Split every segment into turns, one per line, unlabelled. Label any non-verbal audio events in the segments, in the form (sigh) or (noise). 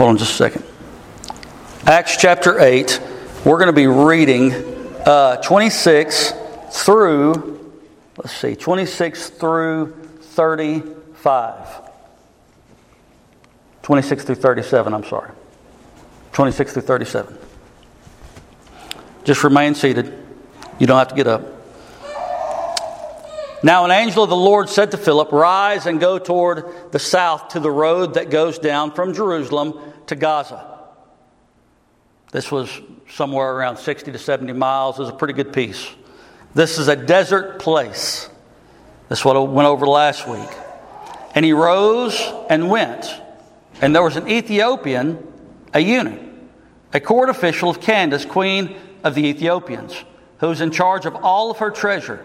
Hold on just a second. Acts chapter 8, we're going to be reading uh, 26 through, let's see, 26 through 35. 26 through 37, I'm sorry. 26 through 37. Just remain seated. You don't have to get up. Now, an angel of the Lord said to Philip, Rise and go toward the south to the road that goes down from Jerusalem to Gaza. This was somewhere around 60 to 70 miles. It was a pretty good piece. This is a desert place. That's what I went over last week. And he rose and went. And there was an Ethiopian, a eunuch, a court official of Candace, queen of the Ethiopians, who was in charge of all of her treasure.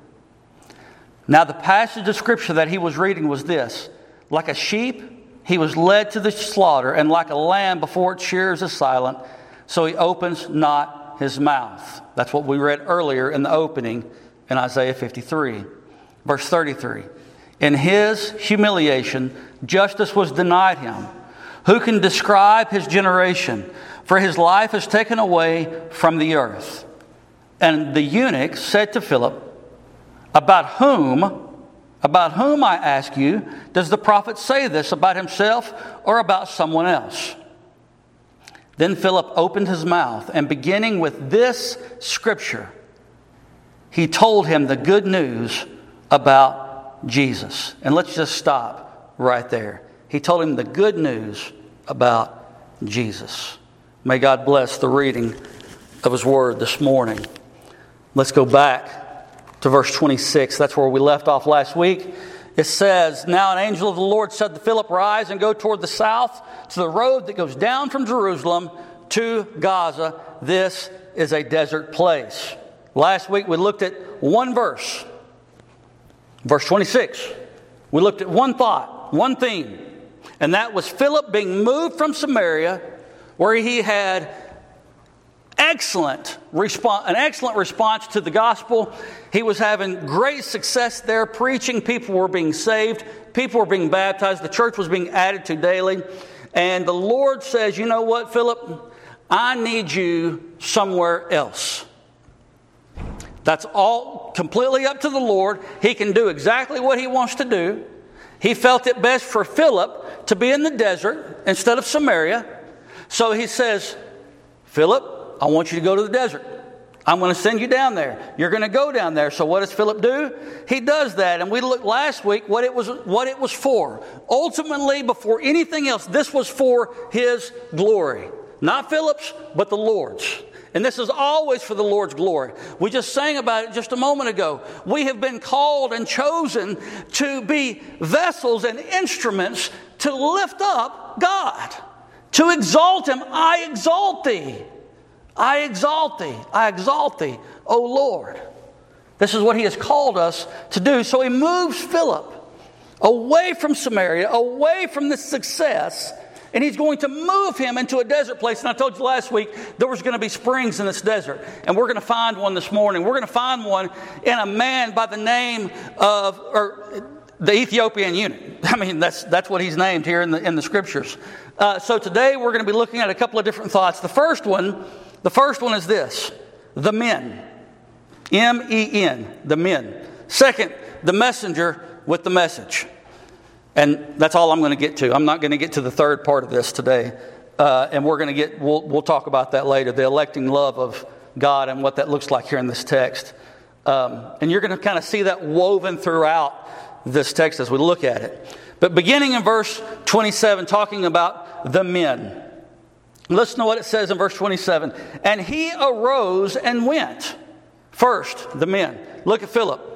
Now, the passage of scripture that he was reading was this Like a sheep, he was led to the slaughter, and like a lamb before its shears is silent, so he opens not his mouth. That's what we read earlier in the opening in Isaiah 53. Verse 33 In his humiliation, justice was denied him. Who can describe his generation? For his life is taken away from the earth. And the eunuch said to Philip, about whom, about whom I ask you, does the prophet say this about himself or about someone else? Then Philip opened his mouth, and beginning with this scripture, he told him the good news about Jesus. And let's just stop right there. He told him the good news about Jesus. May God bless the reading of his word this morning. Let's go back to verse 26. That's where we left off last week. It says, Now an angel of the Lord said to Philip, Rise and go toward the south to the road that goes down from Jerusalem to Gaza. This is a desert place. Last week we looked at one verse, verse 26. We looked at one thought, one theme, and that was Philip being moved from Samaria, where he had excellent response, an excellent response to the gospel. He was having great success there, preaching. People were being saved. People were being baptized. The church was being added to daily. And the Lord says, You know what, Philip? I need you somewhere else. That's all completely up to the Lord. He can do exactly what he wants to do. He felt it best for Philip to be in the desert instead of Samaria. So he says, Philip, I want you to go to the desert. I'm going to send you down there. You're going to go down there. So what does Philip do? He does that. And we looked last week what it was what it was for. Ultimately, before anything else, this was for his glory. Not Philip's, but the Lord's. And this is always for the Lord's glory. We just sang about it just a moment ago. We have been called and chosen to be vessels and instruments to lift up God, to exalt Him. I exalt thee. I exalt thee, I exalt thee, O Lord. This is what he has called us to do. So he moves Philip away from Samaria, away from the success, and he's going to move him into a desert place. And I told you last week there was going to be springs in this desert, and we're going to find one this morning. We're going to find one in a man by the name of, or the Ethiopian eunuch. (laughs) I mean, that's, that's what he's named here in the, in the scriptures. Uh, so today we're going to be looking at a couple of different thoughts. The first one the first one is this the men. M E N, the men. Second, the messenger with the message. And that's all I'm going to get to. I'm not going to get to the third part of this today. Uh, and we're going to get, we'll, we'll talk about that later the electing love of God and what that looks like here in this text. Um, and you're going to kind of see that woven throughout this text as we look at it. But beginning in verse 27, talking about the men. Listen to what it says in verse 27. And he arose and went. First, the men. Look at Philip.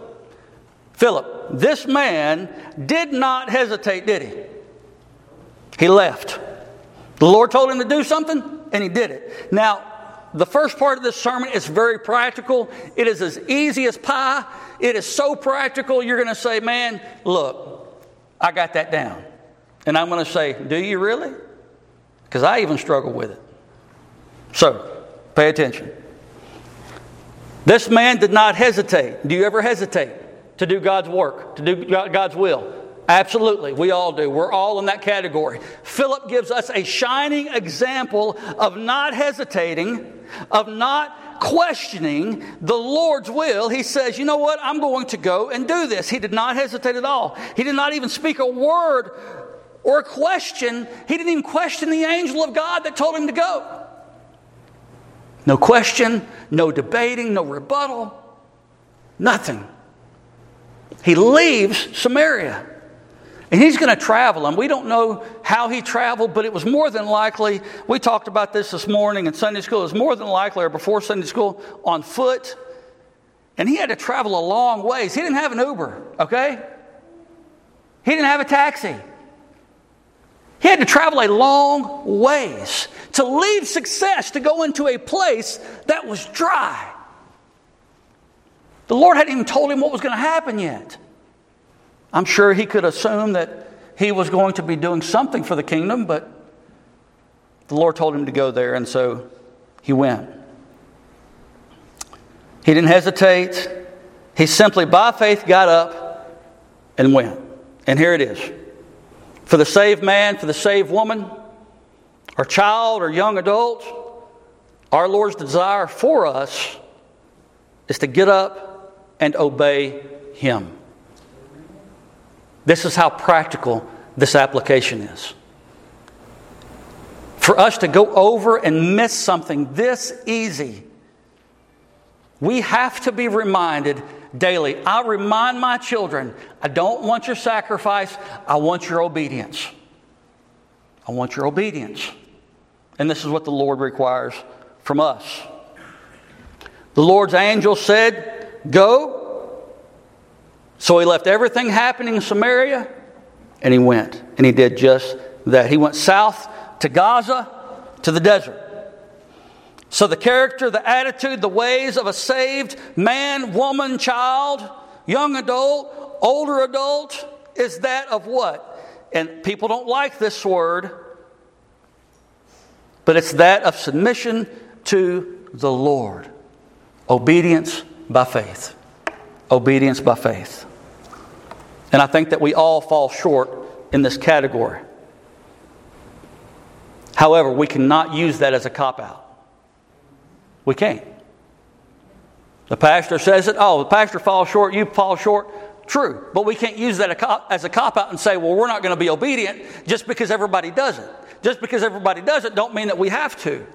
Philip, this man did not hesitate, did he? He left. The Lord told him to do something, and he did it. Now, the first part of this sermon is very practical. It is as easy as pie. It is so practical, you're going to say, Man, look, I got that down. And I'm going to say, Do you really? Because I even struggle with it. So, pay attention. This man did not hesitate. Do you ever hesitate to do God's work, to do God's will? Absolutely, we all do. We're all in that category. Philip gives us a shining example of not hesitating, of not questioning the Lord's will. He says, You know what? I'm going to go and do this. He did not hesitate at all. He did not even speak a word or a question. He didn't even question the angel of God that told him to go. No question, no debating, no rebuttal, nothing. He leaves Samaria. And he's going to travel, and we don't know how he traveled, but it was more than likely, we talked about this this morning in Sunday school, it was more than likely, or before Sunday school, on foot. And he had to travel a long ways. He didn't have an Uber, okay? He didn't have a taxi. He had to travel a long ways to leave success to go into a place that was dry. The Lord hadn't even told him what was going to happen yet. I'm sure he could assume that he was going to be doing something for the kingdom, but the Lord told him to go there, and so he went. He didn't hesitate. He simply, by faith, got up and went. And here it is. For the saved man, for the saved woman, or child, or young adult, our Lord's desire for us is to get up and obey Him. This is how practical this application is. For us to go over and miss something this easy, we have to be reminded daily. I remind my children I don't want your sacrifice, I want your obedience. I want your obedience. And this is what the Lord requires from us. The Lord's angel said, Go so he left everything happening in Samaria and he went. And he did just that. He went south to Gaza, to the desert. So the character, the attitude, the ways of a saved man, woman, child, young adult, older adult is that of what? And people don't like this word, but it's that of submission to the Lord. Obedience by faith. Obedience by faith. And I think that we all fall short in this category. However, we cannot use that as a cop out. We can't. The pastor says it, oh, the pastor falls short, you fall short. True, but we can't use that as a cop out and say, well, we're not going to be obedient just because everybody does it. Just because everybody does it don't mean that we have to.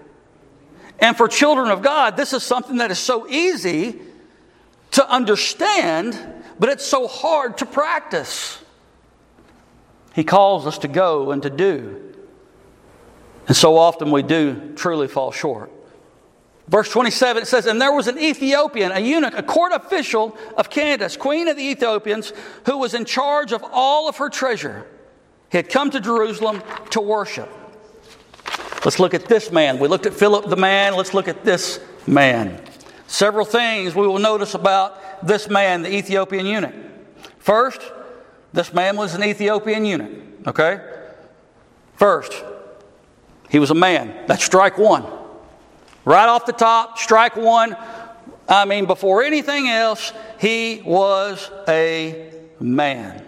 And for children of God, this is something that is so easy to understand but it's so hard to practice. He calls us to go and to do. And so often we do truly fall short. Verse 27, it says, And there was an Ethiopian, a eunuch, a court official of Candace, queen of the Ethiopians, who was in charge of all of her treasure. He had come to Jerusalem to worship. Let's look at this man. We looked at Philip the man. Let's look at this man. Several things we will notice about this man, the Ethiopian eunuch. First, this man was an Ethiopian eunuch, okay? First, he was a man. That's strike one. Right off the top, strike one. I mean, before anything else, he was a man.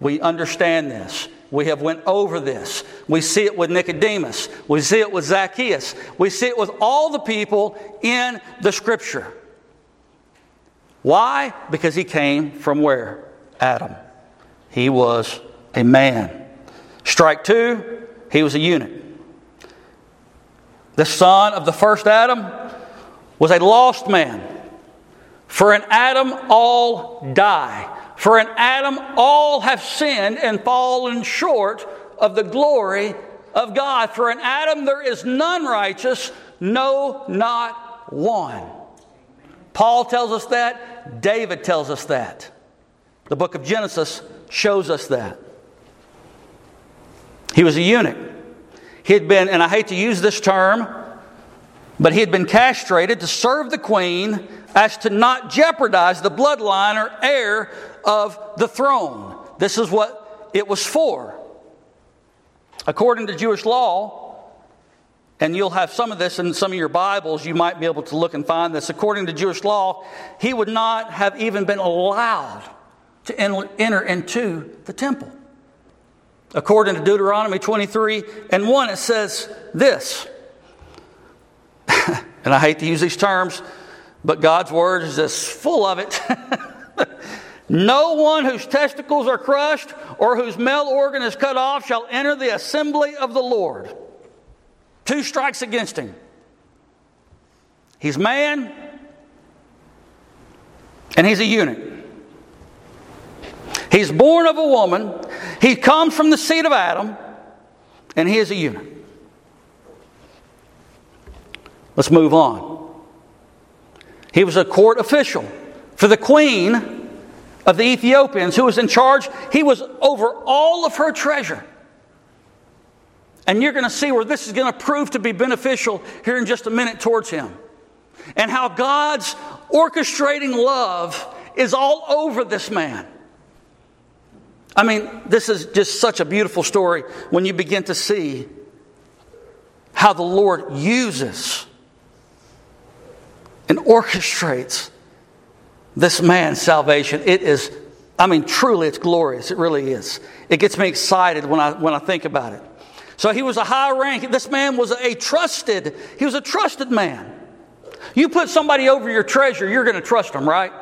We understand this. We have went over this. We see it with Nicodemus. We see it with Zacchaeus. We see it with all the people in the scripture. Why? Because he came from where? Adam. He was a man. Strike two, he was a eunuch. The son of the first Adam was a lost man. For in Adam all die. For in Adam all have sinned and fallen short of the glory of God. For in Adam there is none righteous, no, not one. Paul tells us that. David tells us that. The book of Genesis shows us that. He was a eunuch. He had been, and I hate to use this term, but he had been castrated to serve the queen as to not jeopardize the bloodline or heir of the throne. This is what it was for. According to Jewish law, and you'll have some of this in some of your Bibles, you might be able to look and find this. According to Jewish law, he would not have even been allowed to enter into the temple. According to Deuteronomy 23 and 1, it says this, (laughs) and I hate to use these terms, but God's word is just full of it. (laughs) no one whose testicles are crushed or whose male organ is cut off shall enter the assembly of the Lord. Two strikes against him. He's man and he's a eunuch. He's born of a woman. He comes from the seed of Adam, and he is a eunuch. Let's move on. He was a court official for the queen of the Ethiopians who was in charge. He was over all of her treasure. And you're going to see where this is going to prove to be beneficial here in just a minute towards him. And how God's orchestrating love is all over this man. I mean, this is just such a beautiful story when you begin to see how the Lord uses and orchestrates this man's salvation. It is, I mean, truly, it's glorious. It really is. It gets me excited when I, when I think about it. So he was a high rank. This man was a trusted, he was a trusted man. You put somebody over your treasure, you're going to trust them, right?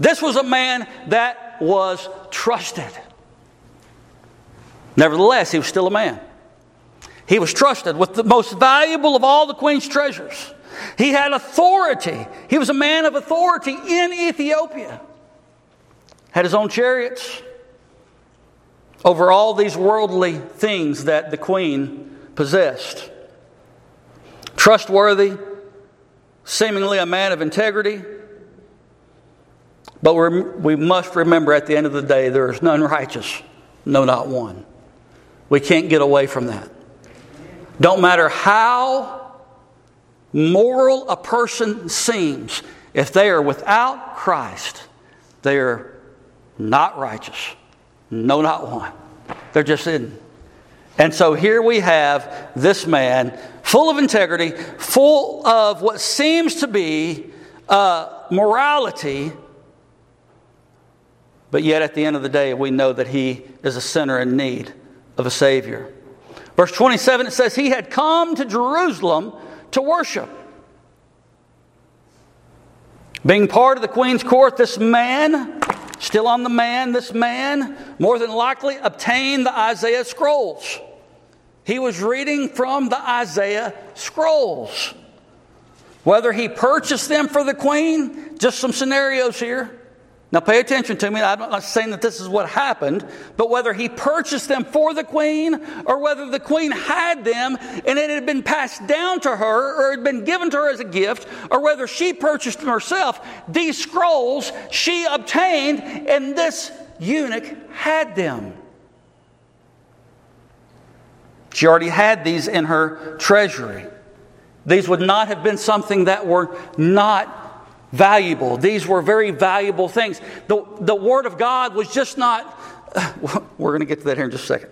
This was a man that was trusted. Nevertheless, he was still a man. He was trusted with the most valuable of all the queen's treasures. He had authority. He was a man of authority in Ethiopia. Had his own chariots over all these worldly things that the queen possessed. Trustworthy, seemingly a man of integrity, but we must remember at the end of the day, there is none righteous, no, not one. We can't get away from that. Don't matter how moral a person seems, if they are without Christ, they are not righteous. No, not one. They're just in. And so here we have this man, full of integrity, full of what seems to be uh, morality but yet, at the end of the day, we know that he is a sinner in need of a Savior. Verse 27, it says, He had come to Jerusalem to worship. Being part of the queen's court, this man, still on the man, this man more than likely obtained the Isaiah scrolls. He was reading from the Isaiah scrolls. Whether he purchased them for the queen, just some scenarios here. Now, pay attention to me. I'm not saying that this is what happened, but whether he purchased them for the queen or whether the queen had them and it had been passed down to her or had been given to her as a gift or whether she purchased them herself, these scrolls she obtained and this eunuch had them. She already had these in her treasury. These would not have been something that were not valuable. These were very valuable things. The, the Word of God was just not, (laughs) we're going to get to that here in just a second.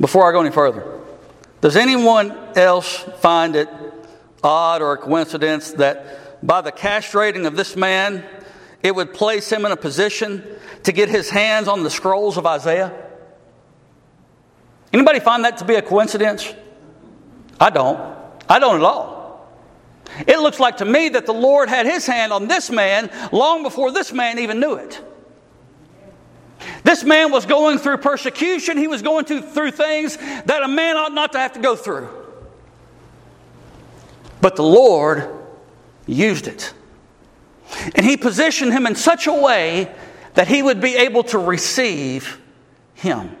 Before I go any further, does anyone else find it odd or a coincidence that by the castrating of this man, it would place him in a position to get his hands on the scrolls of Isaiah? Anybody find that to be a coincidence? I don't. I don't at all. It looks like to me that the Lord had his hand on this man long before this man even knew it. This man was going through persecution, he was going through, things that a man ought not to have to go through. But the Lord used it. And he positioned him in such a way that he would be able to receive him.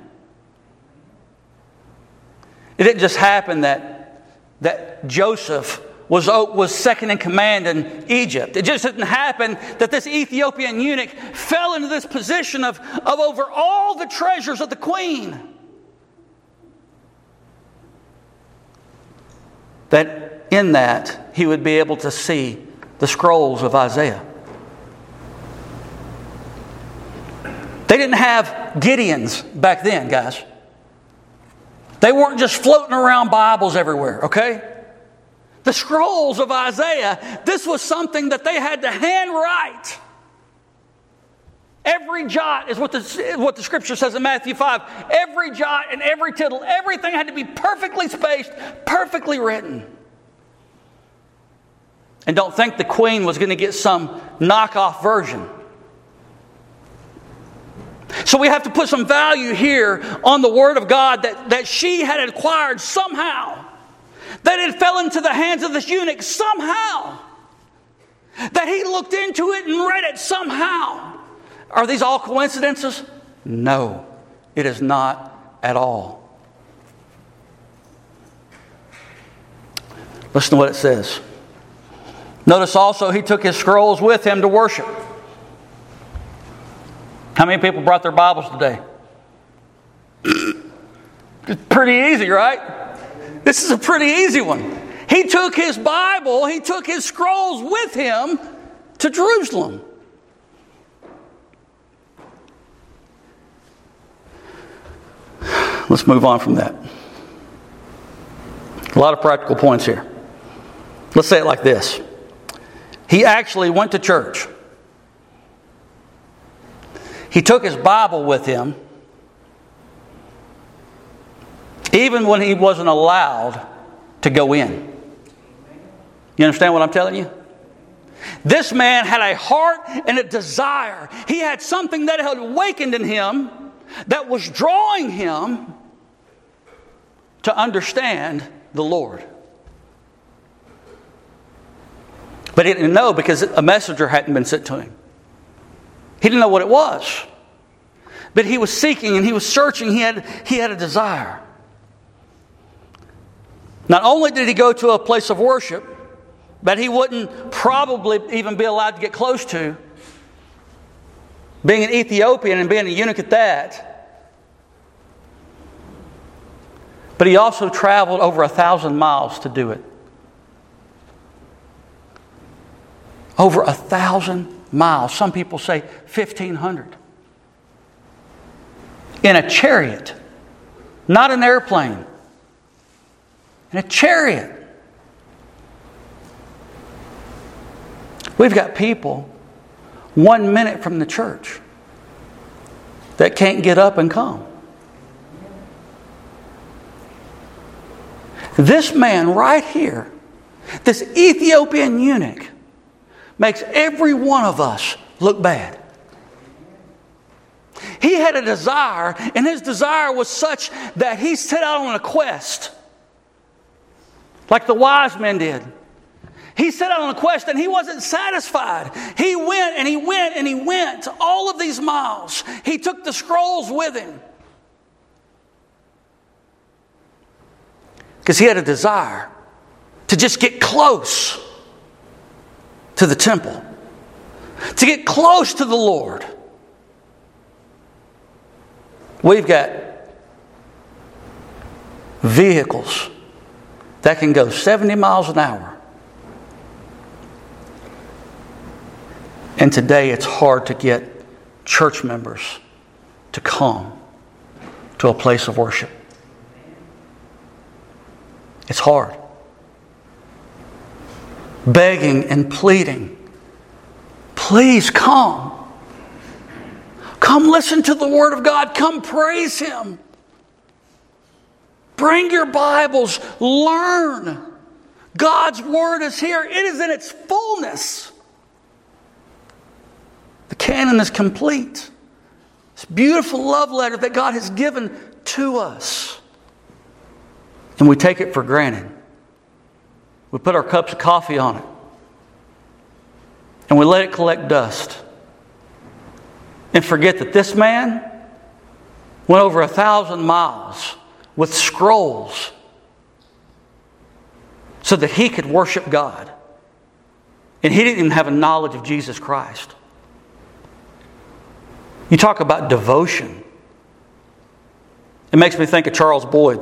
It didn't just happen that, that Joseph was, uh, was second in command in Egypt. It just didn't happen that this Ethiopian eunuch fell into this position of, of over all the treasures of the queen. That in that he would be able to see the scrolls of Isaiah. They didn't have Gideons back then, guys. They weren't just floating around Bibles everywhere, okay? The scrolls of Isaiah, this was something that they had to handwrite. Every jot is what the, what the scripture says in Matthew 5. Every jot and every tittle, everything had to be perfectly spaced, perfectly written. And don't think the queen was going to get some knockoff version. So we have to put some value here on the Word of God that, that she had acquired somehow. That it fell into the hands of this eunuch somehow. That he looked into it and read it somehow. Are these all coincidences? No, it is not at all. Listen to what it says. Notice also he took his scrolls with him to worship. How many people brought their Bibles today? (coughs) it's pretty easy, right? This is a pretty easy one. He took his Bible, he took his scrolls with him to Jerusalem. Let's move on from that. A lot of practical points here. Let's say it like this He actually went to church. He took his Bible with him, even when he wasn't allowed to go in. You understand what I'm telling you? This man had a heart and a desire. He had something that had awakened in him that was drawing him to understand the Lord. But he didn't know because a messenger hadn't been sent to him. He didn't know what it was. But he was seeking and he was searching. He had, he had a desire. Not only did he go to a place of worship that he wouldn't probably even be allowed to get close to, being an Ethiopian and being a eunuch at that, but he also traveled over a thousand miles to do it. Over a thousand miles. Some people say 1,500. In a chariot, not an airplane. In a chariot. We've got people one minute from the church that can't get up and come. This man right here, this Ethiopian eunuch, makes every one of us look bad. He had a desire, and his desire was such that he set out on a quest, like the wise men did. He set out on a quest and he wasn't satisfied. He went and he went and he went all of these miles. He took the scrolls with him. Because he had a desire to just get close to the temple, to get close to the Lord. We've got vehicles that can go 70 miles an hour. And today it's hard to get church members to come to a place of worship. It's hard begging and pleading, Please come. Come listen to the Word of God. Come praise Him. Bring your Bibles. Learn. God's Word is here, it is in its fullness. The canon is complete. This beautiful love letter that God has given to us. And we take it for granted. We put our cups of coffee on it. And we let it collect dust. And forget that this man went over a thousand miles with scrolls so that he could worship God. And he didn't even have a knowledge of Jesus Christ. You talk about devotion. It makes me think of Charles Boyd.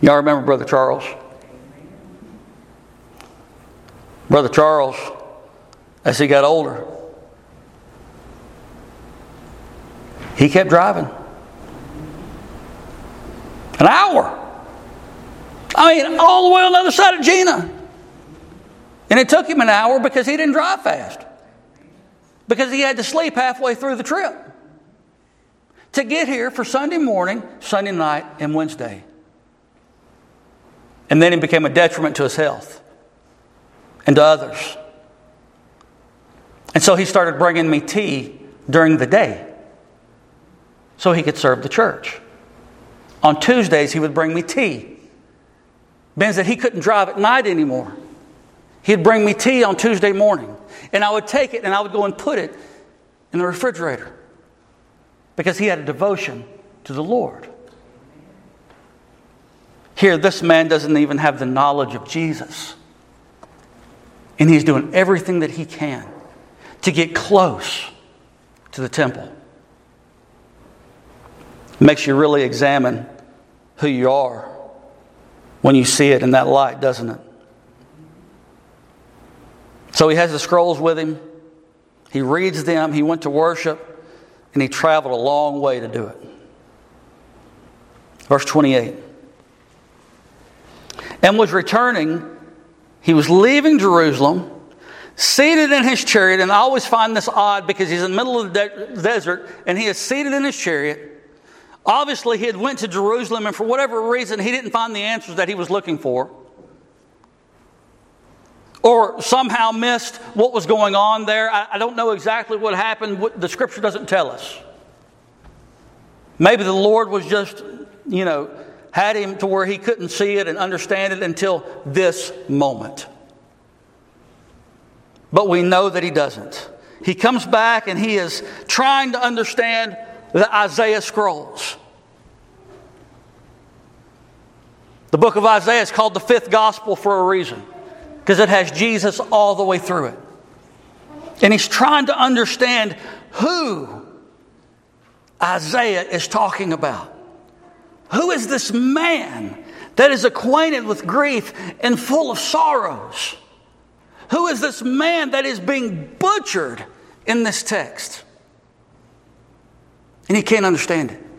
Y'all remember Brother Charles? Brother Charles, as he got older, he kept driving. An hour. I mean, all the way on the other side of Gina. And it took him an hour because he didn't drive fast. Because he had to sleep halfway through the trip to get here for Sunday morning, Sunday night, and Wednesday. And then he became a detriment to his health and to others. And so he started bringing me tea during the day so he could serve the church. On Tuesdays, he would bring me tea. Ben said he couldn't drive at night anymore. He'd bring me tea on Tuesday morning, and I would take it and I would go and put it in the refrigerator because he had a devotion to the Lord. Here, this man doesn't even have the knowledge of Jesus. And he's doing everything that he can to get close to the temple. Makes you really examine who you are when you see it in that light, doesn't it? So he has the scrolls with him. He reads them. He went to worship, and he traveled a long way to do it. Verse 28 and was returning. He was leaving Jerusalem, seated in his chariot. And I always find this odd because he's in the middle of the de- desert and he is seated in his chariot. Obviously, he had went to Jerusalem, and for whatever reason, he didn't find the answers that he was looking for, or somehow missed what was going on there. I, I don't know exactly what happened. The Scripture doesn't tell us. Maybe the Lord was just, you know, had him to where he couldn't see it and understand it until this moment. But we know that he doesn't. He comes back and he is trying to understand the Isaiah scrolls. The book of Isaiah is called the fifth gospel for a reason because it has Jesus all the way through it. And he's trying to understand who Isaiah is talking about. Who is this man that is acquainted with grief and full of sorrows? Who is this man that is being butchered in this text? And he can't understand it.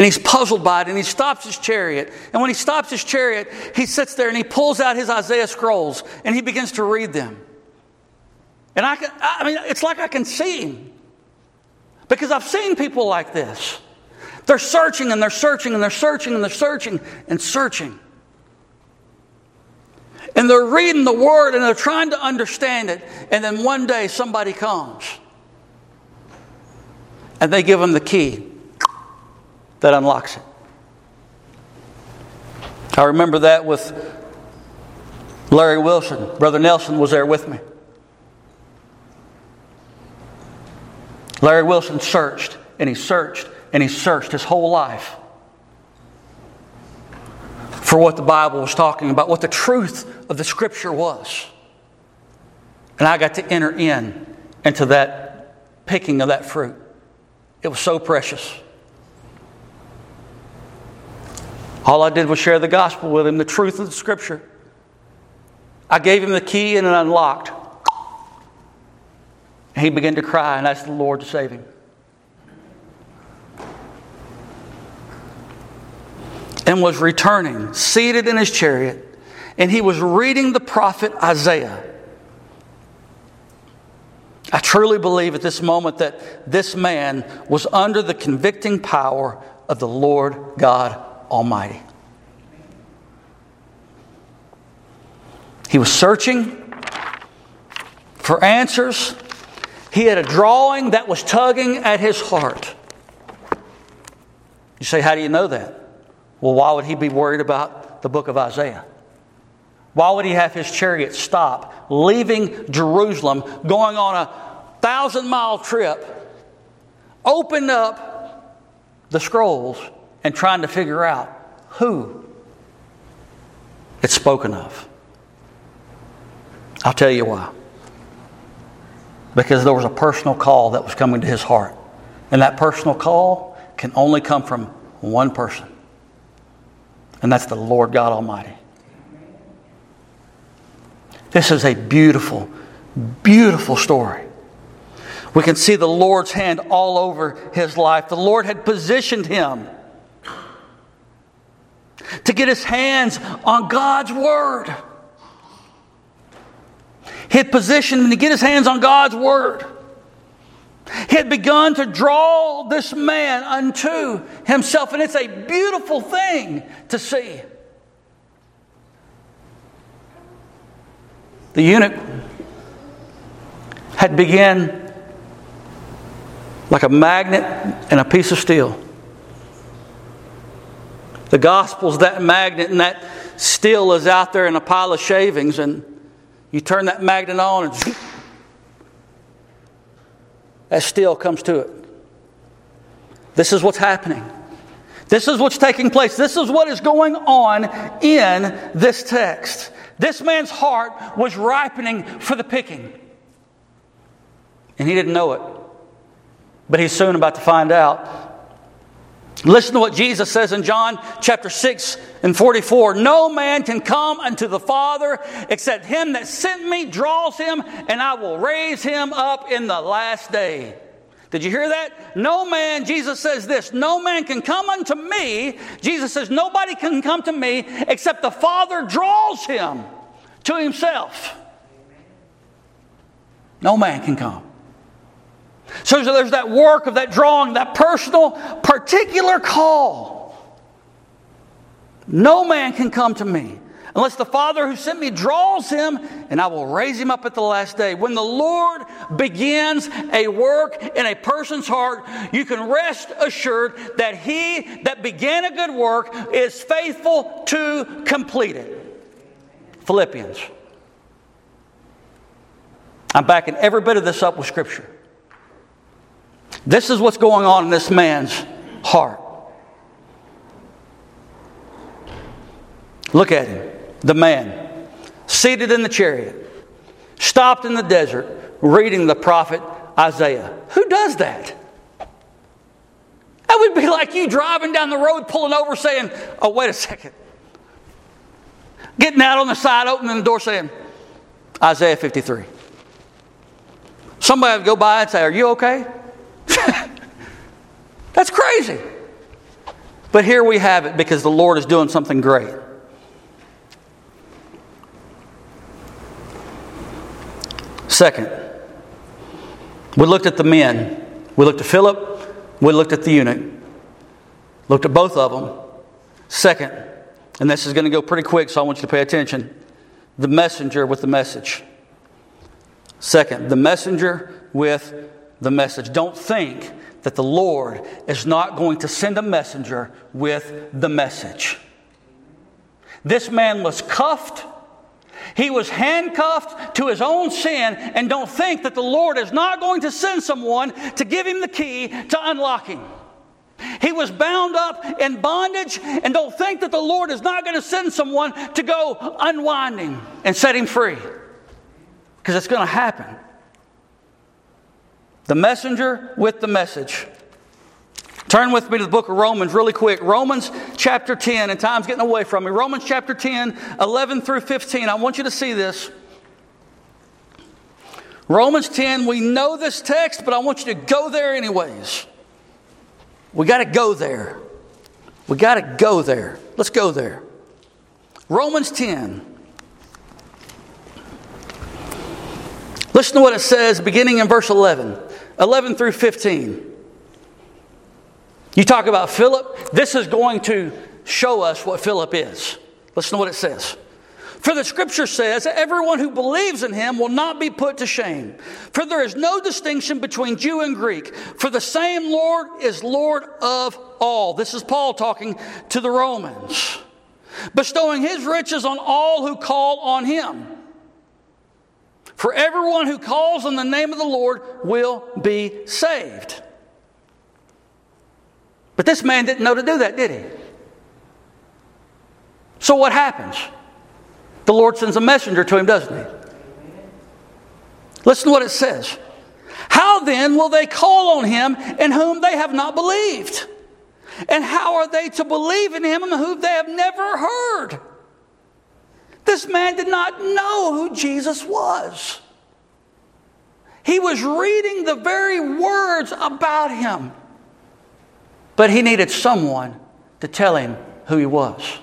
And he's puzzled by it and he stops his chariot. And when he stops his chariot, he sits there and he pulls out his Isaiah scrolls and he begins to read them. And I, can, I mean, it's like I can see him because I've seen people like this. They're searching and they're searching and they're searching and they're searching and searching. And they're reading the word and they're trying to understand it. And then one day somebody comes and they give them the key that unlocks it. I remember that with Larry Wilson. Brother Nelson was there with me. Larry Wilson searched and he searched and he searched his whole life for what the Bible was talking about, what the truth of the Scripture was. And I got to enter in into that picking of that fruit. It was so precious. All I did was share the gospel with him, the truth of the Scripture. I gave him the key and it unlocked. And he began to cry and asked the Lord to save him. and was returning, seated in his chariot, and he was reading the prophet Isaiah. I truly believe at this moment that this man was under the convicting power of the Lord God Almighty. He was searching for answers. He had a drawing that was tugging at his heart. You say, How do you know that? Well, why would he be worried about the book of Isaiah? Why would he have his chariot stop, leaving Jerusalem, going on a thousand mile trip, open up the scrolls, and trying to figure out who it's spoken of? I'll tell you why. Because there was a personal call that was coming to his heart. And that personal call can only come from one person and that's the Lord God Almighty. This is a beautiful, beautiful story. We can see the Lord's hand all over his life. The Lord had positioned him to get his hands on God's Word. He had positioned to get his hands on God's Word. He had begun to draw this man unto himself, and it's a beautiful thing to see. The eunuch had begun like a magnet and a piece of steel. The gospel's that magnet, and that steel is out there in a pile of shavings, and you turn that magnet on, and that steel comes to it. This is what's happening. This is what's taking place. This is what is going on in this text. This man's heart was ripening for the picking. And he didn't know it. But he's soon about to find out. Listen to what Jesus says in John chapter 6 and 44. No man can come unto the Father except him that sent me draws him, and I will raise him up in the last day. Did you hear that? No man, Jesus says this, no man can come unto me. Jesus says, nobody can come to me except the Father draws him to himself. No man can come. So there's that work of that drawing, that personal, particular call. No man can come to me unless the Father who sent me draws him, and I will raise him up at the last day. When the Lord begins a work in a person's heart, you can rest assured that he that began a good work is faithful to complete it. Philippians. I'm backing every bit of this up with Scripture. This is what's going on in this man's heart. Look at him, the man, seated in the chariot, stopped in the desert, reading the prophet Isaiah. Who does that? That would be like you driving down the road, pulling over, saying, Oh, wait a second. Getting out on the side, opening the door, saying, Isaiah 53. Somebody would go by and say, Are you okay? (laughs) That's crazy. But here we have it because the Lord is doing something great. Second, we looked at the men. We looked at Philip. We looked at the eunuch. Looked at both of them. Second, and this is going to go pretty quick, so I want you to pay attention the messenger with the message. Second, the messenger with the message. Don't think that the Lord is not going to send a messenger with the message. This man was cuffed. He was handcuffed to his own sin, and don't think that the Lord is not going to send someone to give him the key to unlocking. He was bound up in bondage, and don't think that the Lord is not going to send someone to go unwinding and set him free. Because it's going to happen. The messenger with the message. Turn with me to the book of Romans really quick. Romans chapter 10, and time's getting away from me. Romans chapter 10, 11 through 15. I want you to see this. Romans 10, we know this text, but I want you to go there anyways. We got to go there. We got to go there. Let's go there. Romans 10. Listen to what it says beginning in verse 11. 11 through 15. You talk about Philip, this is going to show us what Philip is. Listen to what it says. For the scripture says, everyone who believes in him will not be put to shame. For there is no distinction between Jew and Greek, for the same Lord is Lord of all. This is Paul talking to the Romans, bestowing his riches on all who call on him. For everyone who calls on the name of the Lord will be saved. But this man didn't know to do that, did he? So what happens? The Lord sends a messenger to him, doesn't he? Listen to what it says. How then will they call on him in whom they have not believed? And how are they to believe in him in whom they have never heard? This man did not know who Jesus was. He was reading the very words about him. But he needed someone to tell him who he was.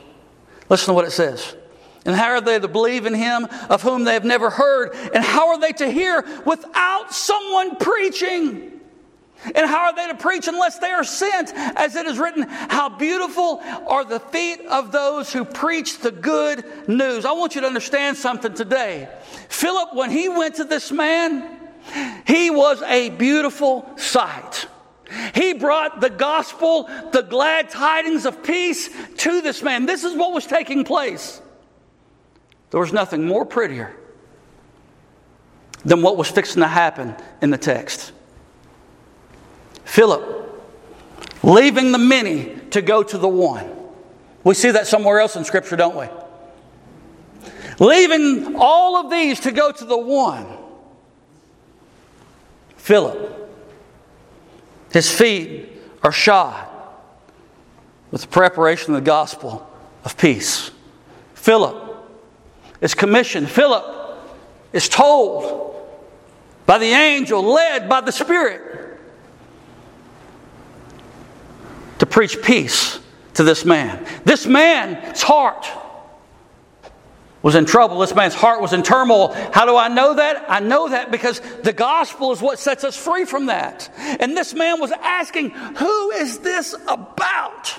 Listen to what it says. And how are they to believe in him of whom they have never heard? And how are they to hear without someone preaching? And how are they to preach unless they are sent? As it is written, How beautiful are the feet of those who preach the good news. I want you to understand something today. Philip, when he went to this man, he was a beautiful sight. He brought the gospel, the glad tidings of peace to this man. This is what was taking place. There was nothing more prettier than what was fixing to happen in the text. Philip, leaving the many to go to the one. We see that somewhere else in Scripture, don't we? Leaving all of these to go to the one. Philip, his feet are shod with the preparation of the gospel of peace. Philip is commissioned. Philip is told by the angel, led by the Spirit, to preach peace to this man. This man's heart was in trouble. This man's heart was in turmoil. How do I know that? I know that because the gospel is what sets us free from that. And this man was asking, Who is this about?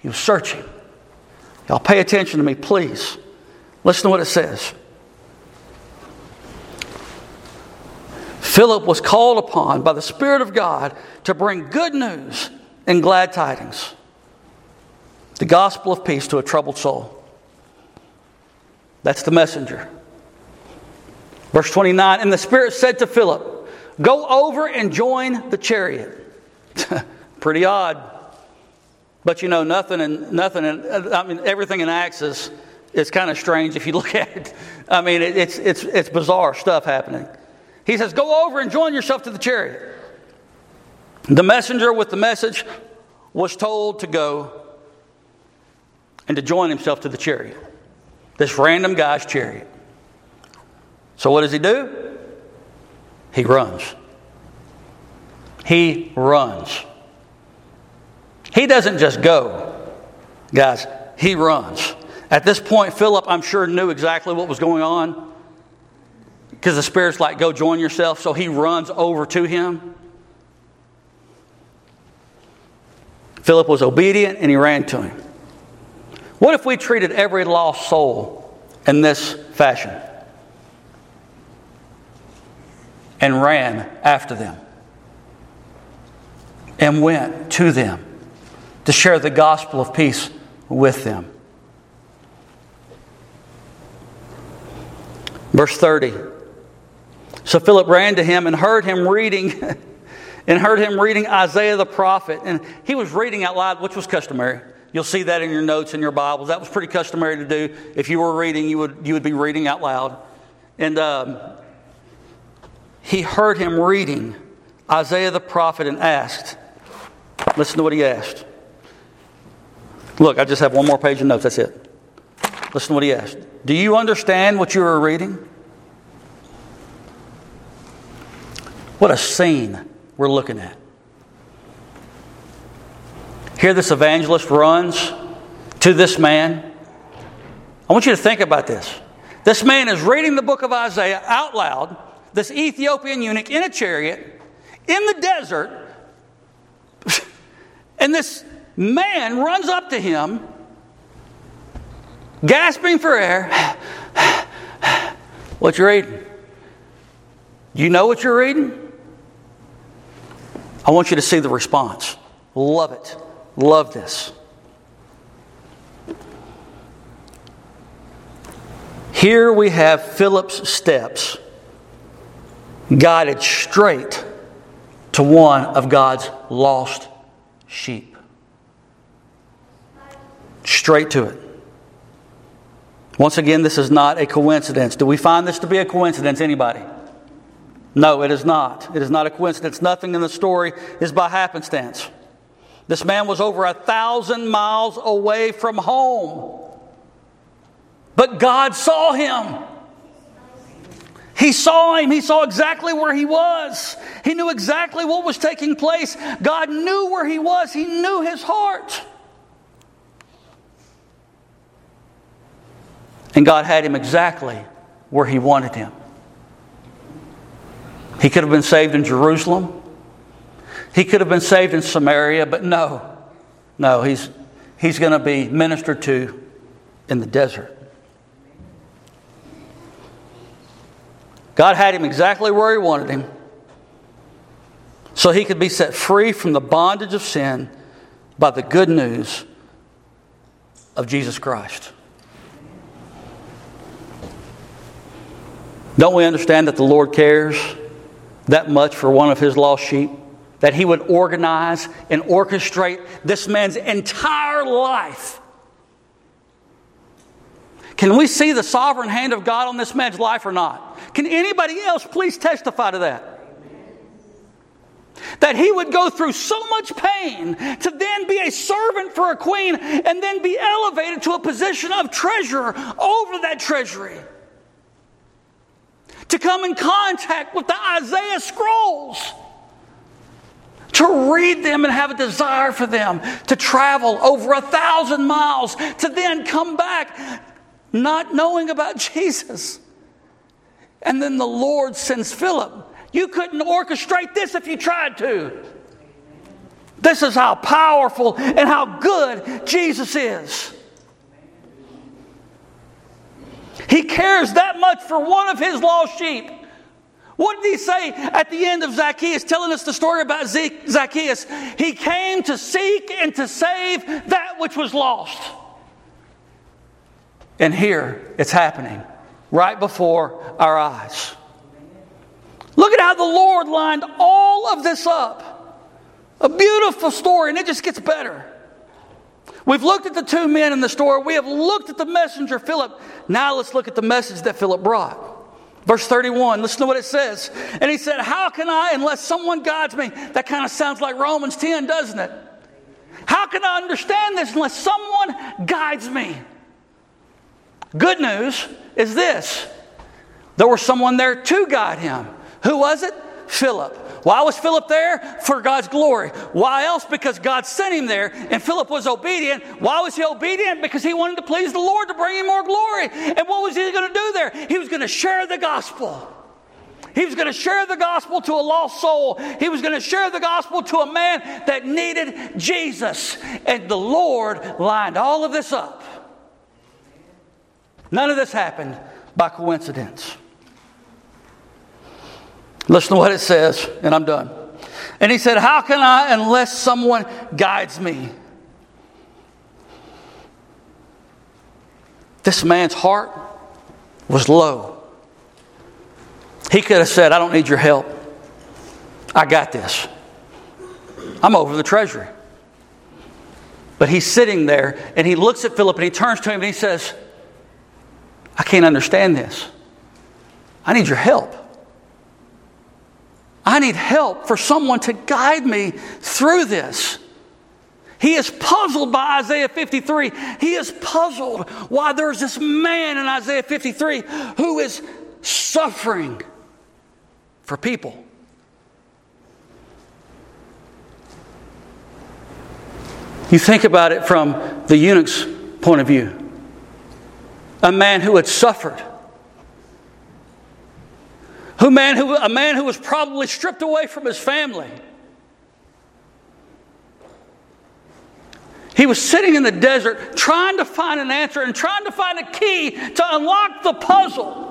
He was searching. Y'all pay attention to me, please. Listen to what it says. Philip was called upon by the Spirit of God to bring good news and glad tidings, the gospel of peace to a troubled soul. That's the messenger. Verse 29 And the Spirit said to Philip, Go over and join the chariot. (laughs) Pretty odd. But you know, nothing and nothing, in, I mean, everything in Acts is, is kind of strange if you look (laughs) at it. I mean, it, it's, it's, it's bizarre stuff happening. He says, Go over and join yourself to the chariot. The messenger with the message was told to go and to join himself to the chariot, this random guy's chariot. So, what does he do? He runs. He runs. He doesn't just go, guys, he runs. At this point, Philip, I'm sure, knew exactly what was going on because the Spirit's like, go join yourself. So he runs over to him. Philip was obedient and he ran to him. What if we treated every lost soul in this fashion and ran after them and went to them to share the gospel of peace with them? Verse 30. So Philip ran to him and heard him reading (laughs) and heard him reading Isaiah the prophet. And he was reading out loud, which was customary. You'll see that in your notes in your Bibles. That was pretty customary to do. If you were reading, you would, you would be reading out loud. And um, he heard him reading Isaiah the prophet and asked, listen to what he asked. Look, I just have one more page of notes. That's it. Listen to what he asked. Do you understand what you are reading? What a scene we're looking at. Here, this evangelist runs to this man. I want you to think about this. This man is reading the book of Isaiah out loud, this Ethiopian eunuch in a chariot in the desert, (laughs) and this man runs up to him, gasping for air. what you reading? You know what you're reading? I want you to see the response. Love it. Love this. Here we have Philip's steps guided straight to one of God's lost sheep. Straight to it. Once again, this is not a coincidence. Do we find this to be a coincidence, anybody? No, it is not. It is not a coincidence. Nothing in the story is by happenstance. This man was over a thousand miles away from home. But God saw him. He saw him. He saw exactly where he was. He knew exactly what was taking place. God knew where he was, He knew his heart. And God had him exactly where He wanted him. He could have been saved in Jerusalem. He could have been saved in Samaria, but no, no, he's, he's going to be ministered to in the desert. God had him exactly where He wanted him so he could be set free from the bondage of sin by the good news of Jesus Christ. Don't we understand that the Lord cares that much for one of His lost sheep? That He would organize and orchestrate this man's entire life. Can we see the sovereign hand of God on this man's life or not? Can anybody else please testify to that? That he would go through so much pain to then be a servant for a queen and then be elevated to a position of treasurer over that treasury to come in contact with the Isaiah scrolls, to read them and have a desire for them, to travel over a thousand miles, to then come back not knowing about (laughs) Jesus. And then the Lord sends Philip. You couldn't orchestrate this if you tried to. This is how powerful and how good Jesus is. He cares that much for one of his lost sheep. What did he say at the end of Zacchaeus, telling us the story about Zacchaeus? He came to seek and to save that which was lost. And here it's happening right before our eyes. Look at how the Lord lined all of this up. A beautiful story, and it just gets better. We've looked at the two men in the story. We have looked at the messenger, Philip. Now let's look at the message that Philip brought. Verse 31, listen to what it says. And he said, How can I, unless someone guides me? That kind of sounds like Romans 10, doesn't it? How can I understand this unless someone guides me? Good news is this there was someone there to guide him. Who was it? Philip. Why was Philip there? For God's glory. Why else? Because God sent him there, and Philip was obedient. Why was he obedient? Because he wanted to please the Lord to bring him more glory. And what was he going to do there? He was going to share the gospel. He was going to share the gospel to a lost soul. He was going to share the gospel to a man that needed Jesus. And the Lord lined all of this up. None of this happened by coincidence. Listen to what it says, and I'm done. And he said, How can I unless someone guides me? This man's heart was low. He could have said, I don't need your help. I got this. I'm over the treasury. But he's sitting there and he looks at Philip and he turns to him and he says, I can't understand this. I need your help. I need help for someone to guide me through this. He is puzzled by Isaiah 53. He is puzzled why there's this man in Isaiah 53 who is suffering for people. You think about it from the eunuch's point of view. A man who had suffered who man who, a man who was probably stripped away from his family. He was sitting in the desert trying to find an answer and trying to find a key to unlock the puzzle.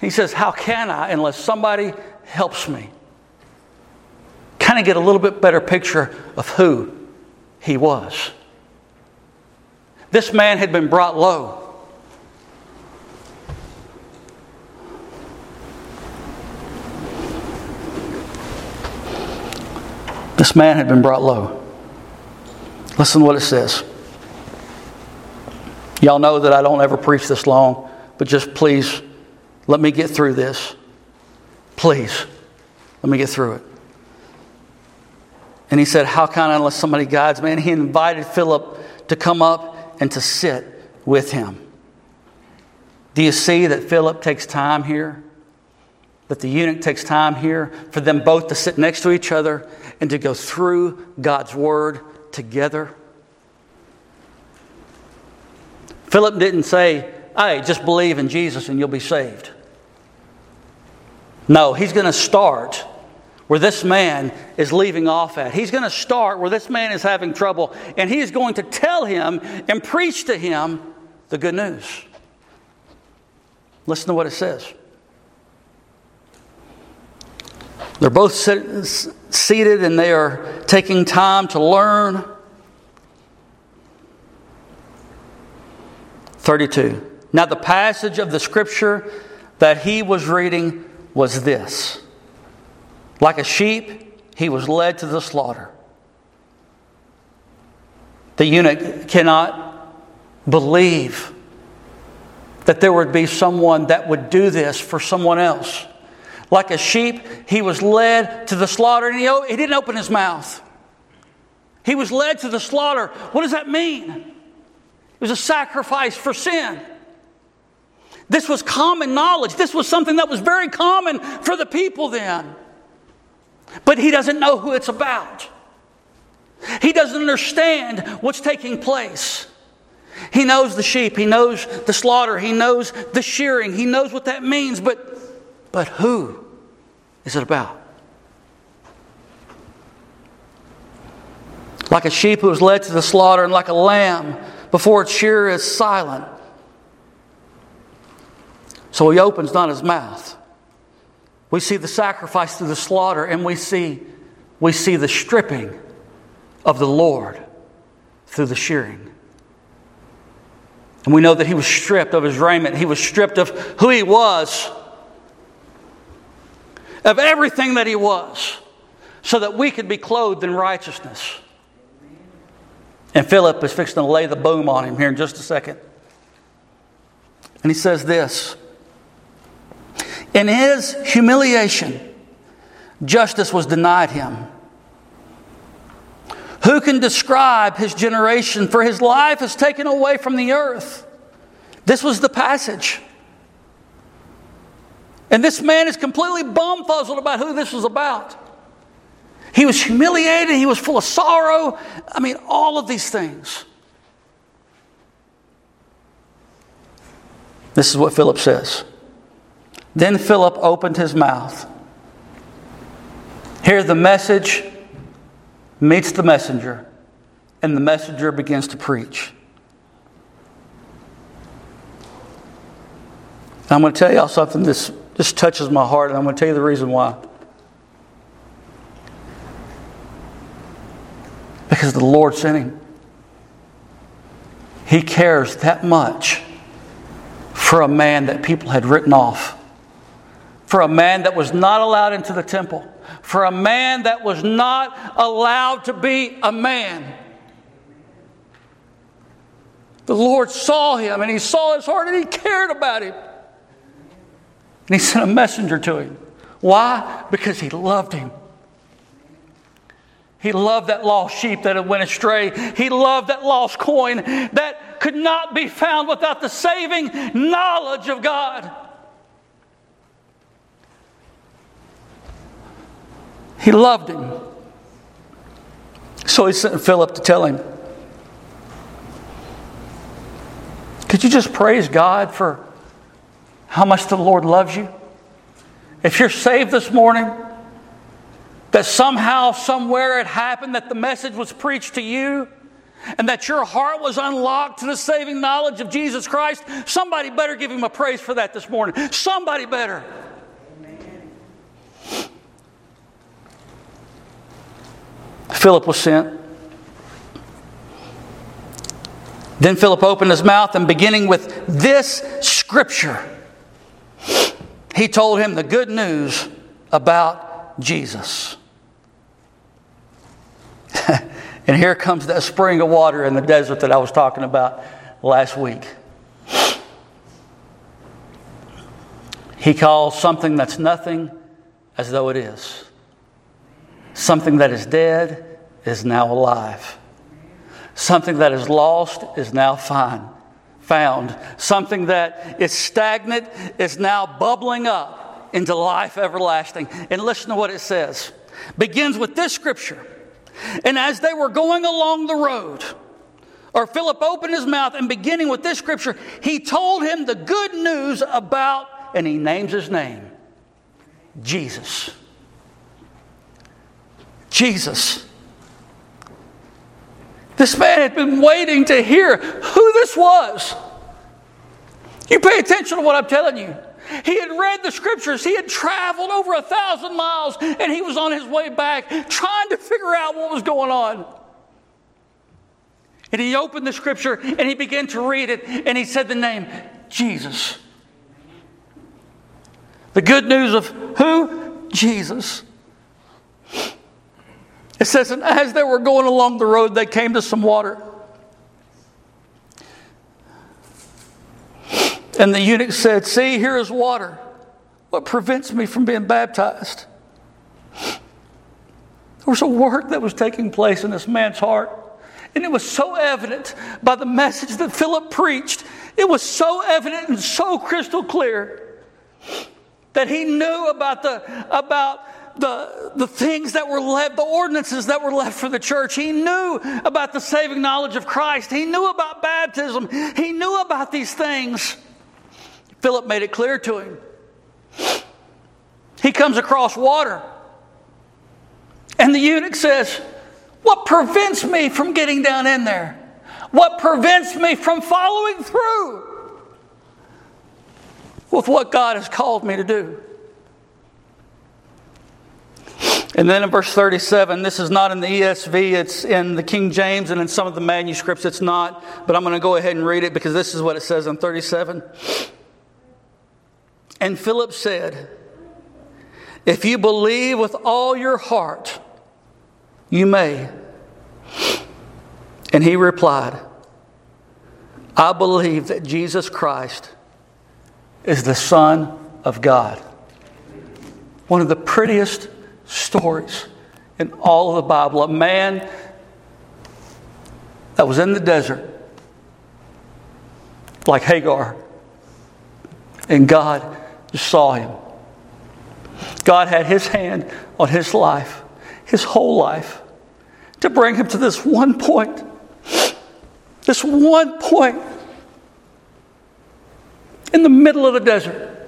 He says, How can I unless somebody helps me? Kind of get a little bit better picture of who he was. This man had been brought low. This man had been brought low. Listen to what it says. Y'all know that I don't ever preach this long, but just please let me get through this. Please, let me get through it. And he said, How can I unless somebody guides me? And he invited Philip to come up and to sit with him. Do you see that Philip takes time here? That the eunuch takes time here for them both to sit next to each other and to go through God's word together? Philip didn't say, Hey, just believe in Jesus and you'll be saved. No, he's going to start where this man is leaving off at. He's going to start where this man is having trouble, and he is going to tell him and preach to him the good news. Listen to what it says. They're both seated and they are taking time to learn. 32. Now, the passage of the scripture that he was reading was this Like a sheep, he was led to the slaughter. The eunuch cannot believe that there would be someone that would do this for someone else. Like a sheep, he was led to the slaughter, and he, he didn't open his mouth. He was led to the slaughter. What does that mean? It was a sacrifice for sin. This was common knowledge. This was something that was very common for the people then. But he doesn't know who it's about. He doesn't understand what's taking place. He knows the sheep, he knows the slaughter, he knows the shearing, he knows what that means, but, but who is it about? Like a sheep who is led to the slaughter, and like a lamb before its shearer is silent. So he opens not his mouth. We see the sacrifice through the slaughter, and we see, we see the stripping of the Lord through the shearing. And we know that he was stripped of his raiment, he was stripped of who he was, of everything that he was, so that we could be clothed in righteousness. And Philip is fixing to lay the boom on him here in just a second. And he says this In his humiliation, justice was denied him. Who can describe his generation? For his life is taken away from the earth. This was the passage. And this man is completely bumfuzzled about who this was about. He was humiliated, he was full of sorrow. I mean, all of these things. This is what Philip says. Then Philip opened his mouth. Here, the message meets the messenger, and the messenger begins to preach. I'm going to tell y'all something this just touches my heart, and I'm going to tell you the reason why. Because the Lord sent him. He cares that much for a man that people had written off, for a man that was not allowed into the temple for a man that was not allowed to be a man. The Lord saw him and he saw his heart and he cared about him. And he sent a messenger to him. Why? Because he loved him. He loved that lost sheep that had went astray. He loved that lost coin that could not be found without the saving knowledge of God. He loved him. So he sent Philip to tell him. Could you just praise God for how much the Lord loves you? If you're saved this morning, that somehow, somewhere it happened that the message was preached to you and that your heart was unlocked to the saving knowledge of Jesus Christ, somebody better give him a praise for that this morning. Somebody better. Philip was sent. Then Philip opened his mouth and, beginning with this scripture, he told him the good news about Jesus. (laughs) and here comes that spring of water in the desert that I was talking about last week. He calls something that's nothing as though it is something that is dead is now alive. Something that is lost is now fine, found. Something that is stagnant is now bubbling up into life everlasting. And listen to what it says. Begins with this scripture. And as they were going along the road, or Philip opened his mouth and beginning with this scripture, he told him the good news about, and he names his name Jesus. Jesus. This man had been waiting to hear who this was. You pay attention to what I'm telling you. He had read the scriptures. He had traveled over a thousand miles and he was on his way back trying to figure out what was going on. And he opened the scripture and he began to read it and he said the name Jesus. The good news of who? Jesus. It says, and as they were going along the road, they came to some water. And the eunuch said, See, here is water. What prevents me from being baptized? There was a work that was taking place in this man's heart. And it was so evident by the message that Philip preached. It was so evident and so crystal clear that he knew about the, about the, the things that were left, the ordinances that were left for the church. He knew about the saving knowledge of Christ. He knew about baptism. He knew about these things. Philip made it clear to him. He comes across water. And the eunuch says, What prevents me from getting down in there? What prevents me from following through with what God has called me to do? And then in verse 37, this is not in the ESV, it's in the King James, and in some of the manuscripts it's not, but I'm going to go ahead and read it because this is what it says in 37. And Philip said, If you believe with all your heart, you may. And he replied, I believe that Jesus Christ is the Son of God. One of the prettiest stories in all of the Bible. A man that was in the desert, like Hagar, and God saw him. God had his hand on his life, his whole life, to bring him to this one point. This one point in the middle of the desert.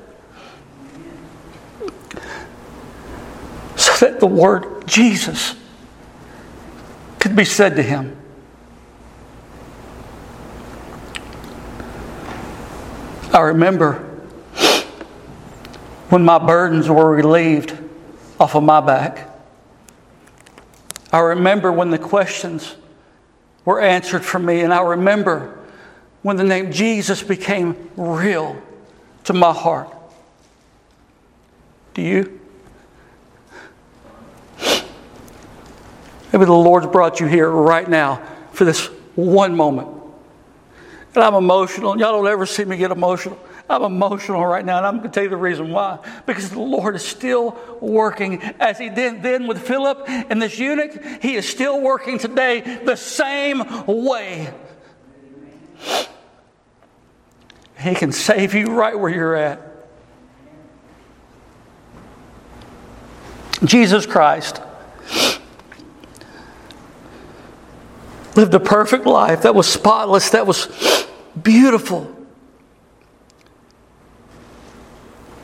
That the word Jesus could be said to him. I remember when my burdens were relieved off of my back. I remember when the questions were answered for me, and I remember when the name Jesus became real to my heart. Do you? Maybe the Lord's brought you here right now for this one moment. And I'm emotional. Y'all don't ever see me get emotional. I'm emotional right now, and I'm going to tell you the reason why. Because the Lord is still working as He did then with Philip and this eunuch. He is still working today the same way. He can save you right where you're at. Jesus Christ lived a perfect life that was spotless, that was beautiful.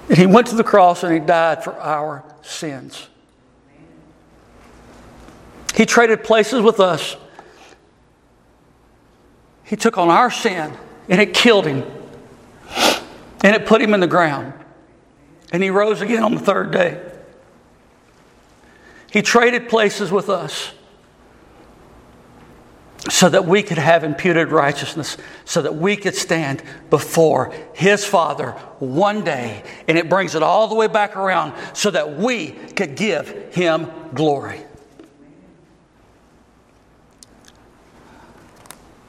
And he went to the cross and he died for our sins. He traded places with us. He took on our sin and it killed him. And it put him in the ground. And he rose again on the third day. He traded places with us so that we could have imputed righteousness, so that we could stand before His Father one day. And it brings it all the way back around so that we could give Him glory.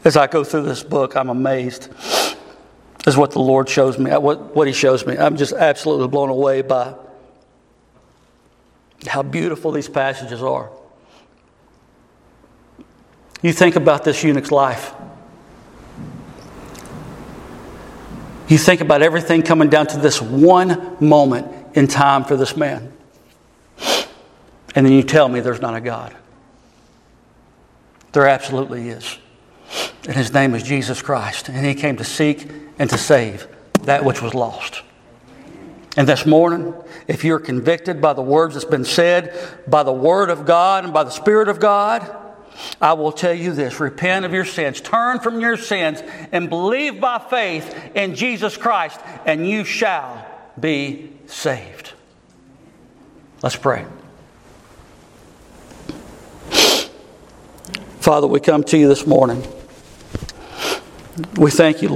As I go through this book, I'm amazed. Is what the Lord shows me, what, what He shows me. I'm just absolutely blown away by how beautiful these passages are. You think about this eunuch's life. You think about everything coming down to this one moment in time for this man. And then you tell me there's not a God. There absolutely is. And his name is Jesus Christ. And he came to seek and to save that which was lost. And this morning, if you're convicted by the words that's been said, by the Word of God and by the Spirit of God, I will tell you this repent of your sins, turn from your sins, and believe by faith in Jesus Christ, and you shall be saved. Let's pray. Father, we come to you this morning. We thank you,